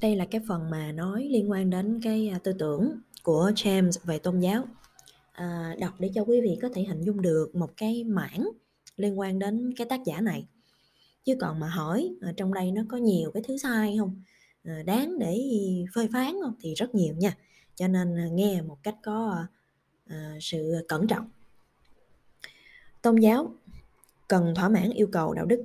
Đây là cái phần mà nói liên quan đến cái, à, tư tưởng của James về tôn giáo. À, đọc để cho quý vị có thể hình dung được một cái mảng liên quan đến cái tác giả này. Chứ còn mà hỏi, ờ, trong đây nó có nhiều cái thứ sai không à, đáng để phơi phán không Thì rất nhiều nha, cho nên, nghe một cách có, sự cẩn trọng. Tôn giáo cần thỏa mãn yêu cầu đạo đức.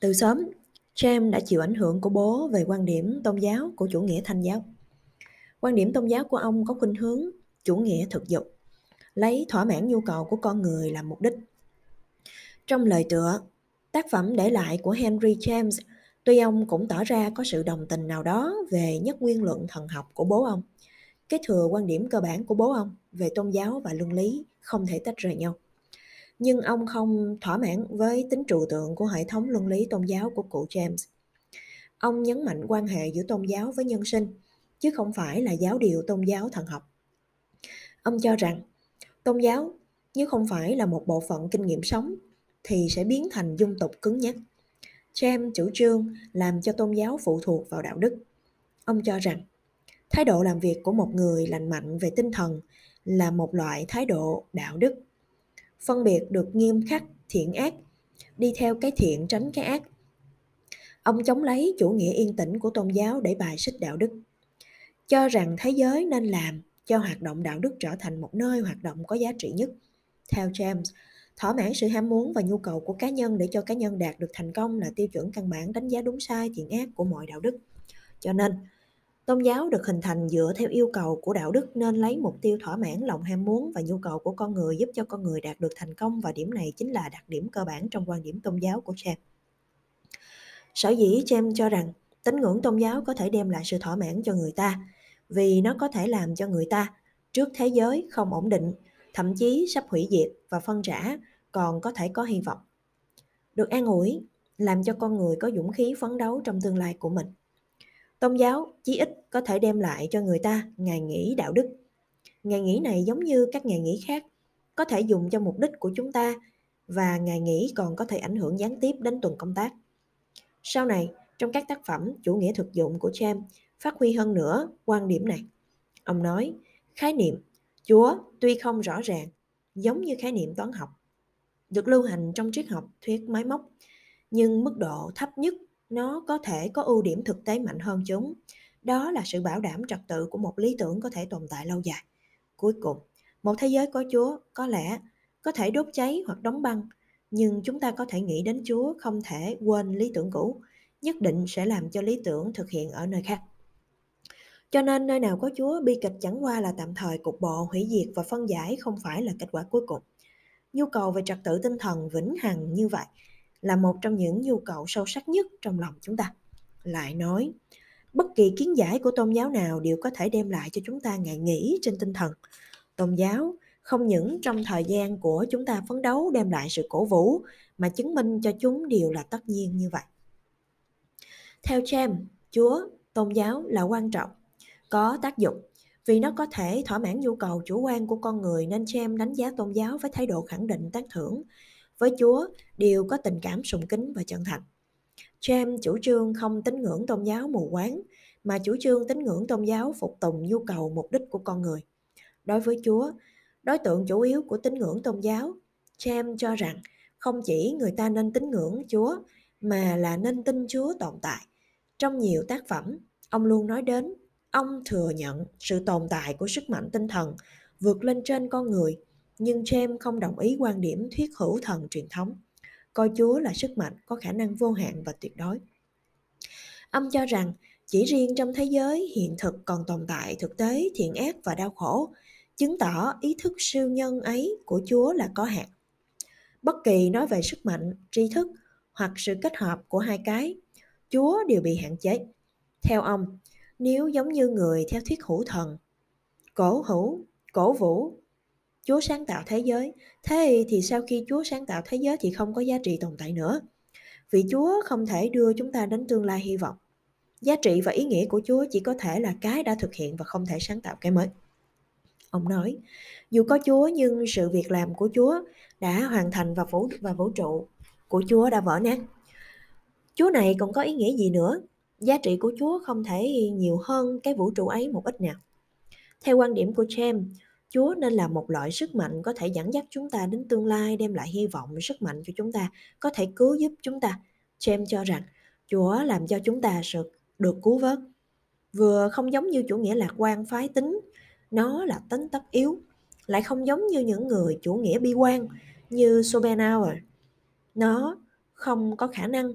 Từ sớm, James đã chịu ảnh hưởng của bố về quan điểm tôn giáo của chủ nghĩa Thanh giáo. Quan điểm tôn giáo của ông có khuynh hướng chủ nghĩa thực dụng, lấy thỏa mãn nhu cầu của con người làm mục đích. Trong lời tựa, tác phẩm để lại của Henry James, tuy ông cũng tỏ ra có sự đồng tình nào đó về nhất nguyên luận thần học của bố ông, kế thừa quan điểm cơ bản của bố ông về tôn giáo và luân lý không thể tách rời nhau. Nhưng ông không thỏa mãn với tính trừu tượng của hệ thống luân lý tôn giáo của cụ James. Ông nhấn mạnh quan hệ giữa tôn giáo với nhân sinh, chứ không phải là giáo điều tôn giáo thần học. Ông cho rằng, tôn giáo nếu không phải là một bộ phận kinh nghiệm sống thì sẽ biến thành dung tục cứng nhắc. James chủ trương làm cho tôn giáo phụ thuộc vào đạo đức. Ông cho rằng, thái độ làm việc của một người lành mạnh về tinh thần là một loại thái độ đạo đức. Phân biệt được nghiêm khắc thiện ác, đi theo cái thiện tránh cái ác. Ông chống lấy chủ nghĩa yên tĩnh của tôn giáo để bài xích đạo đức. Cho rằng thế giới nên làm cho hoạt động đạo đức trở thành một nơi hoạt động có giá trị nhất. Theo James, thỏa mãn sự ham muốn và nhu cầu của cá nhân để cho cá nhân đạt được thành công là tiêu chuẩn căn bản đánh giá đúng sai thiện ác của mọi đạo đức. Cho nên, tôn giáo được hình thành dựa theo yêu cầu của đạo đức nên lấy mục tiêu thỏa mãn lòng ham muốn và nhu cầu của con người giúp cho con người đạt được thành công và điểm này chính là đặc điểm cơ bản trong quan điểm tôn giáo của James. Sở dĩ James cho rằng tín ngưỡng tôn giáo có thể đem lại sự thỏa mãn cho người ta vì nó có thể làm cho người ta trước thế giới không ổn định, thậm chí sắp hủy diệt và phân rã còn có thể có hy vọng. Được an ủi, làm cho con người có dũng khí phấn đấu trong tương lai của mình. Tôn giáo chí ít có thể đem lại cho người ta ngày nghỉ đạo đức. Ngày nghỉ này giống như các ngày nghỉ khác, có thể dùng cho mục đích của chúng ta và ngày nghỉ còn có thể ảnh hưởng gián tiếp đến tuần công tác. Sau này, trong các tác phẩm chủ nghĩa thực dụng của James, phát huy hơn nữa quan điểm này. Ông nói, khái niệm Chúa tuy không rõ ràng, giống như khái niệm toán học, được lưu hành trong triết học thuyết máy móc, nhưng mức độ thấp nhất nó có thể có ưu điểm thực tế mạnh hơn chúng. Đó là sự bảo đảm trật tự của một lý tưởng có thể tồn tại lâu dài. Cuối cùng, một thế giới có Chúa có lẽ có thể đốt cháy hoặc đóng băng, nhưng chúng ta có thể nghĩ đến Chúa không thể quên lý tưởng cũ, nhất định sẽ làm cho lý tưởng thực hiện ở nơi khác. Cho nên nơi nào có Chúa, bi kịch chẳng qua là tạm thời cục bộ, hủy diệt và phân giải không phải là kết quả cuối cùng. Nhu cầu về trật tự tinh thần vĩnh hằng như vậy là một trong những nhu cầu sâu sắc nhất trong lòng chúng ta. Lại nói, bất kỳ kiến giải của tôn giáo nào đều có thể đem lại cho chúng ta ngày nghỉ trên tinh thần. Tôn giáo không những trong thời gian của chúng ta phấn đấu đem lại sự cổ vũ mà chứng minh cho chúng đều là tất nhiên như vậy. Theo James, Chúa, tôn giáo là quan trọng có tác dụng vì nó có thể thỏa mãn nhu cầu chủ quan của con người nên James đánh giá tôn giáo với thái độ khẳng định tán thưởng. Với Chúa, đều có tình cảm sùng kính và chân thành. James chủ trương không tín ngưỡng tôn giáo mù quáng, mà chủ trương tín ngưỡng tôn giáo phục tùng nhu cầu mục đích của con người. Đối với Chúa, đối tượng chủ yếu của tín ngưỡng tôn giáo, James cho rằng không chỉ người ta nên tín ngưỡng Chúa, mà là nên tin Chúa tồn tại. Trong nhiều tác phẩm, ông luôn nói đến Ông thừa nhận sự tồn tại của sức mạnh tinh thần vượt lên trên con người, nhưng James không đồng ý quan điểm thuyết hữu thần truyền thống, coi Chúa là sức mạnh có khả năng vô hạn và tuyệt đối. Ông cho rằng chỉ riêng trong thế giới hiện thực còn tồn tại thực tế thiện ác và đau khổ, chứng tỏ ý thức siêu nhân ấy của Chúa là có hạn. Bất kỳ nói về sức mạnh, tri thức hoặc sự kết hợp của hai cái, Chúa đều bị hạn chế. Theo ông, nếu giống như người theo thuyết hữu thần, cổ hữu, cổ vũ, Chúa sáng tạo thế giới, thế thì sau khi Chúa sáng tạo thế giới thì không có giá trị tồn tại nữa. Vì Chúa không thể đưa chúng ta đến tương lai hy vọng. Giá trị và ý nghĩa của Chúa chỉ có thể là cái đã thực hiện và không thể sáng tạo cái mới. Ông nói, dù có Chúa nhưng sự việc làm của Chúa đã hoàn thành và vũ và vũ trụ của Chúa đã vỡ nát. Chúa này còn có ý nghĩa gì nữa? giá trị của Chúa không thể nhiều hơn cái vũ trụ ấy một ít nào. Theo quan điểm của James, Chúa nên là một loại sức mạnh có thể dẫn dắt chúng ta đến tương lai, đem lại hy vọng, sức mạnh cho chúng ta, có thể cứu giúp chúng ta. James cho rằng Chúa làm cho chúng ta sự được cứu vớt. Vừa không giống như chủ nghĩa lạc quan phái tính, nó là tính tất yếu, lại không giống như những người chủ nghĩa bi quan như Schopenhauer. Nó không có khả năng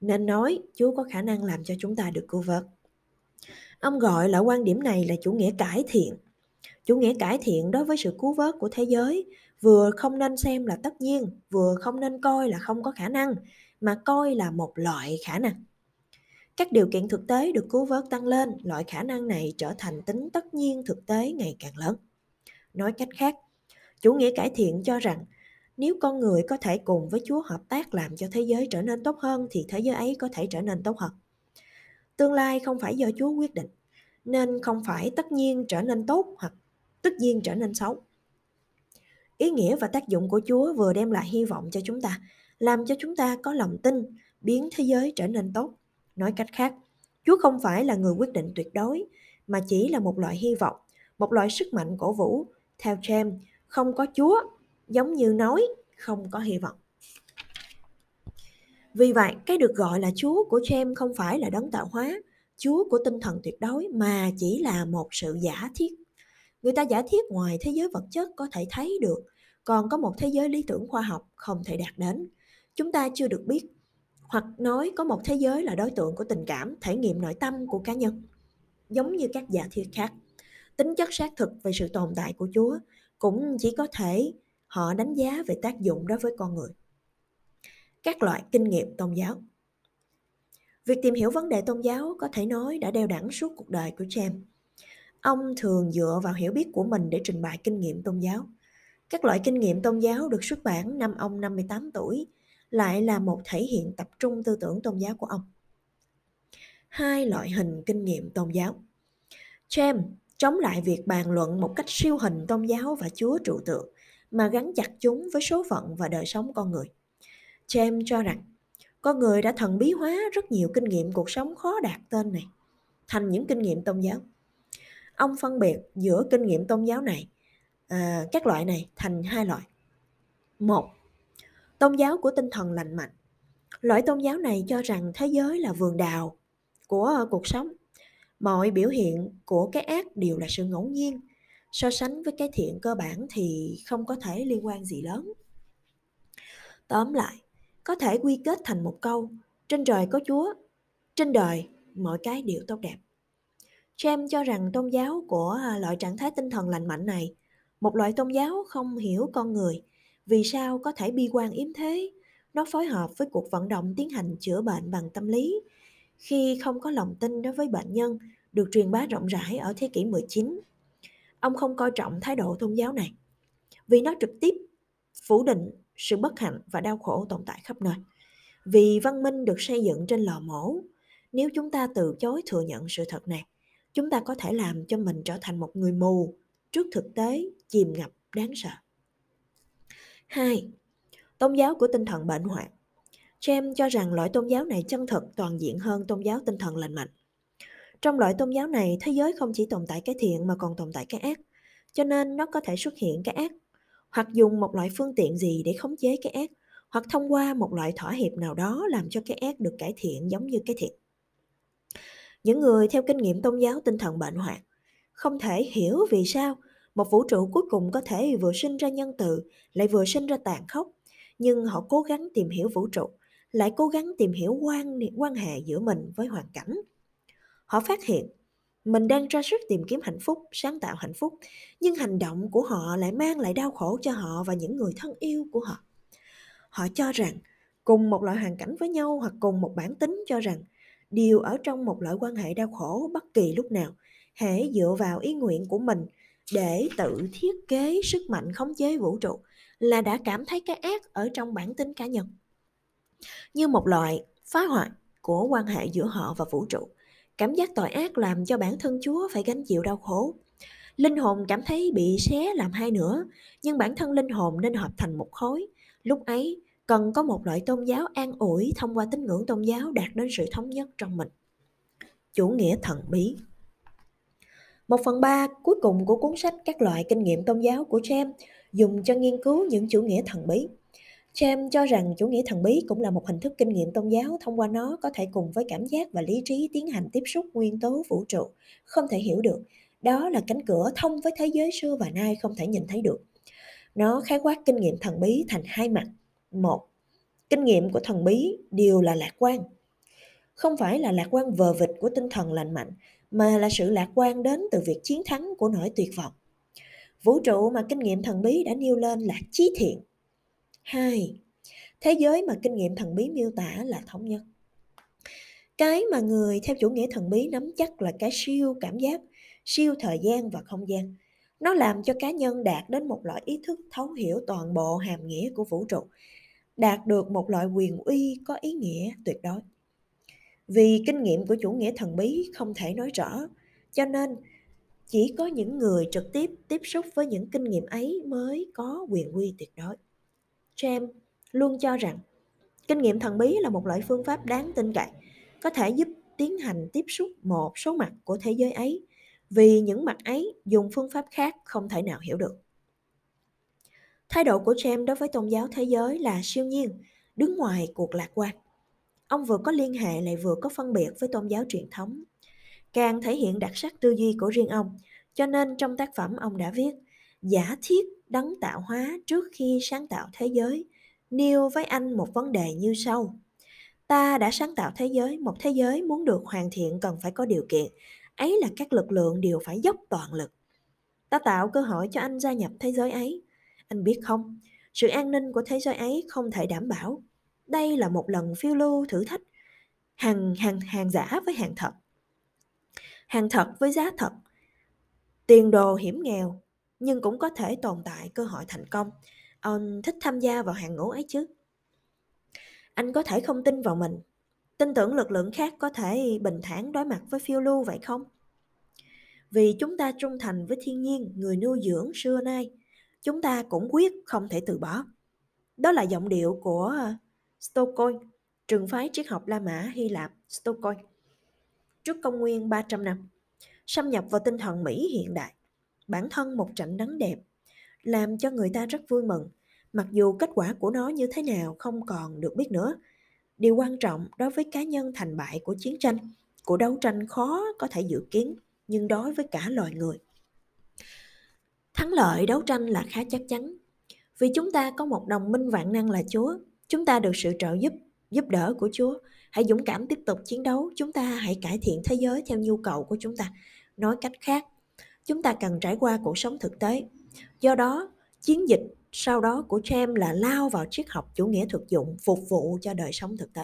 nên nói Chúa có khả năng làm cho chúng ta được cứu vớt. Ông gọi loại quan điểm này là chủ nghĩa cải thiện. Chủ nghĩa cải thiện đối với sự cứu vớt của thế giới vừa không nên xem là tất nhiên, vừa không nên coi là không có khả năng, mà coi là một loại khả năng. Các điều kiện thực tế được cứu vớt tăng lên, loại khả năng này trở thành tính tất nhiên thực tế ngày càng lớn. Nói cách khác, chủ nghĩa cải thiện cho rằng nếu con người có thể cùng với Chúa hợp tác làm cho thế giới trở nên tốt hơn thì thế giới ấy có thể trở nên tốt hơn. Tương lai không phải do Chúa quyết định, nên không phải tất nhiên trở nên tốt hoặc tất nhiên trở nên xấu. Ý nghĩa và tác dụng của Chúa vừa đem lại hy vọng cho chúng ta, làm cho chúng ta có lòng tin, biến thế giới trở nên tốt. Nói cách khác, Chúa không phải là người quyết định tuyệt đối, mà chỉ là một loại hy vọng, một loại sức mạnh cổ vũ. Theo James, không có Chúa, giống như nói không có hy vọng. Vì vậy, cái được gọi là Chúa của James không phải là đấng tạo hóa, Chúa của tinh thần tuyệt đối mà chỉ là một sự giả thiết. Người ta giả thiết ngoài thế giới vật chất có thể thấy được, còn có một thế giới lý tưởng khoa học không thể đạt đến. Chúng ta chưa được biết, hoặc nói có một thế giới là đối tượng của tình cảm, thể nghiệm nội tâm của cá nhân. Giống như các giả thiết khác, tính chất xác thực về sự tồn tại của Chúa cũng chỉ có thể họ đánh giá về tác dụng đối với con người. Các loại kinh nghiệm tôn giáo Việc tìm hiểu vấn đề tôn giáo có thể nói đã đeo đẳng suốt cuộc đời của James. Ông thường dựa vào hiểu biết của mình để trình bày kinh nghiệm tôn giáo. Các loại kinh nghiệm tôn giáo được xuất bản năm ông 58 tuổi, lại là một thể hiện tập trung tư tưởng tôn giáo của ông. Hai loại hình kinh nghiệm tôn giáo. James chống lại việc bàn luận một cách siêu hình tôn giáo và Chúa trụ tượng, mà gắn chặt chúng với số phận và đời sống con người. James cho rằng con người đã thần bí hóa rất nhiều kinh nghiệm cuộc sống khó đạt tên này thành những kinh nghiệm tôn giáo. Ông phân biệt giữa kinh nghiệm tôn giáo này, à, các loại này thành hai loại. Một, tôn giáo của tinh thần lành mạnh. Loại tôn giáo này cho rằng thế giới là vườn đào của ờ, cuộc sống. Mọi biểu hiện của cái ác đều là sự ngẫu nhiên. So sánh với cái thiện cơ bản thì không có thể liên quan gì lớn. Tóm lại, có thể quy kết thành một câu trên trời có chúa trên đời mọi cái đều tốt đẹp James cho rằng tôn giáo của à, loại trạng thái tinh thần lành mạnh này một loại tôn giáo không hiểu con người vì sao có thể bi quan yếm thế nó phối hợp với cuộc vận động tiến hành chữa bệnh bằng tâm lý khi không có lòng tin đối với bệnh nhân được truyền bá rộng rãi ở thế kỷ 19. Ông không coi trọng thái độ tôn giáo này vì nó trực tiếp phủ định sự bất hạnh và đau khổ tồn tại khắp nơi. Vì văn minh được xây dựng trên lò mổ, nếu chúng ta từ chối thừa nhận sự thật này, chúng ta có thể làm cho mình trở thành một người mù trước thực tế chìm ngập đáng sợ. 2. Tôn giáo của tinh thần bệnh hoạn James cho rằng loại tôn giáo này chân thực toàn diện hơn tôn giáo tinh thần lành mạnh. Trong loại tôn giáo này, thế giới không chỉ tồn tại cái thiện mà còn tồn tại cái ác, cho nên nó có thể xuất hiện cái ác hoặc dùng một loại phương tiện gì để khống chế cái ác, hoặc thông qua một loại thỏa hiệp nào đó làm cho cái ác được cải thiện giống như cái thiện. Những người theo kinh nghiệm tôn giáo tinh thần bệnh hoạn không thể hiểu vì sao một vũ trụ cuối cùng có thể vừa sinh ra nhân từ lại vừa sinh ra tàn khốc, nhưng họ cố gắng tìm hiểu vũ trụ, lại cố gắng tìm hiểu quan quan hệ giữa mình với hoàn cảnh. Họ phát hiện mình đang ra sức tìm kiếm hạnh phúc, sáng tạo hạnh phúc, nhưng hành động của họ lại mang lại đau khổ cho họ và những người thân yêu của họ. Họ cho rằng cùng một loại hoàn cảnh với nhau hoặc cùng một bản tính cho rằng đều ở trong một loại quan hệ đau khổ bất kỳ lúc nào, hãy dựa vào ý nguyện của mình để tự thiết kế sức mạnh khống chế vũ trụ là đã cảm thấy cái ác ở trong bản tính cá nhân. Như một loại phá hoại của quan hệ giữa họ và vũ trụ Cảm giác tội ác làm cho bản thân Chúa phải gánh chịu đau khổ. Linh hồn cảm thấy bị xé làm hai nửa, nhưng bản thân linh hồn nên hợp thành một khối. Lúc ấy, cần có một loại tôn giáo an ủi thông qua tín ngưỡng tôn giáo đạt đến sự thống nhất trong mình. chủ nghĩa thần bí. Một phần ba cuối cùng của cuốn sách Các loại kinh nghiệm tôn giáo của James dùng cho nghiên cứu những chủ nghĩa thần bí. James cho rằng chủ nghĩa thần bí cũng là một hình thức kinh nghiệm tôn giáo thông qua nó có thể cùng với cảm giác và lý trí tiến hành tiếp xúc nguyên tố vũ trụ, không thể hiểu được. Đó là cánh cửa thông với thế giới xưa và nay không thể nhìn thấy được. Nó khái quát kinh nghiệm thần bí thành hai mặt. Một, kinh nghiệm của thần bí đều là lạc quan. Không phải là lạc quan vờ vịt của tinh thần lành mạnh, mà là sự lạc quan đến từ việc chiến thắng của nỗi tuyệt vọng. Vũ trụ mà kinh nghiệm thần bí đã nêu lên là chí thiện. hai Thế giới mà kinh nghiệm thần bí miêu tả là thống nhất. Cái mà người theo chủ nghĩa thần bí nắm chắc là cái siêu cảm giác, siêu thời gian và không gian. Nó làm cho cá nhân đạt đến một loại ý thức thấu hiểu toàn bộ hàm nghĩa của vũ trụ, đạt được một loại quyền uy có ý nghĩa tuyệt đối. Vì kinh nghiệm của chủ nghĩa thần bí không thể nói rõ, cho nên chỉ có những người trực tiếp tiếp xúc với những kinh nghiệm ấy mới có quyền uy tuyệt đối. James luôn cho rằng kinh nghiệm thần bí là một loại phương pháp đáng tin cậy, có thể giúp tiến hành tiếp xúc một số mặt của thế giới ấy, vì những mặt ấy dùng phương pháp khác không thể nào hiểu được. Thái độ của James đối với tôn giáo thế giới là siêu nhiên, đứng ngoài cuộc lạc quan. Ông vừa có liên hệ lại vừa có phân biệt với tôn giáo truyền thống. Càng thể hiện đặc sắc tư duy của riêng ông, cho nên trong tác phẩm ông đã viết giả thiết đấng tạo hóa trước khi sáng tạo thế giới, nêu với anh một vấn đề như sau. Ta đã sáng tạo thế giới, một thế giới muốn được hoàn thiện cần phải có điều kiện. Ấy là các lực lượng đều phải dốc toàn lực. Ta tạo cơ hội cho anh gia nhập thế giới ấy. Anh biết không, sự an ninh của thế giới ấy không thể đảm bảo. Đây là một lần phiêu lưu thử thách. Hàng, hàng, hàng giả với hàng thật. Hàng thật với giá thật. Tiền đồ hiểm nghèo, nhưng cũng có thể tồn tại cơ hội thành công. Ông thích tham gia vào hàng ngũ ấy chứ. Anh có thể không tin vào mình, tin tưởng lực lượng khác có thể bình thản đối mặt với phiêu lưu vậy không? Vì chúng ta trung thành với thiên nhiên, người nuôi dưỡng xưa nay, chúng ta cũng quyết không thể từ bỏ. Đó là giọng điệu của ờ, Stoikoi, trường phái triết học La Mã Hy Lạp Stoikoi. Trước công nguyên 300 năm, xâm nhập vào tinh thần Mỹ hiện đại bản thân một trận đắng đẹp, làm cho người ta rất vui mừng, mặc dù kết quả của nó như thế nào không còn được biết nữa. Điều quan trọng đối với cá nhân thành bại của chiến tranh, của đấu tranh khó có thể dự kiến, nhưng đối với cả loài người. Thắng lợi đấu tranh là khá chắc chắn, vì chúng ta có một đồng minh vạn năng là Chúa, chúng ta được sự trợ giúp, giúp đỡ của Chúa. Hãy dũng cảm tiếp tục chiến đấu, chúng ta hãy cải thiện thế giới theo nhu cầu của chúng ta. Nói cách khác, chúng ta cần trải qua cuộc sống thực tế. Do đó, chiến dịch sau đó của James là lao vào triết học chủ nghĩa thực dụng phục vụ cho đời sống thực tế.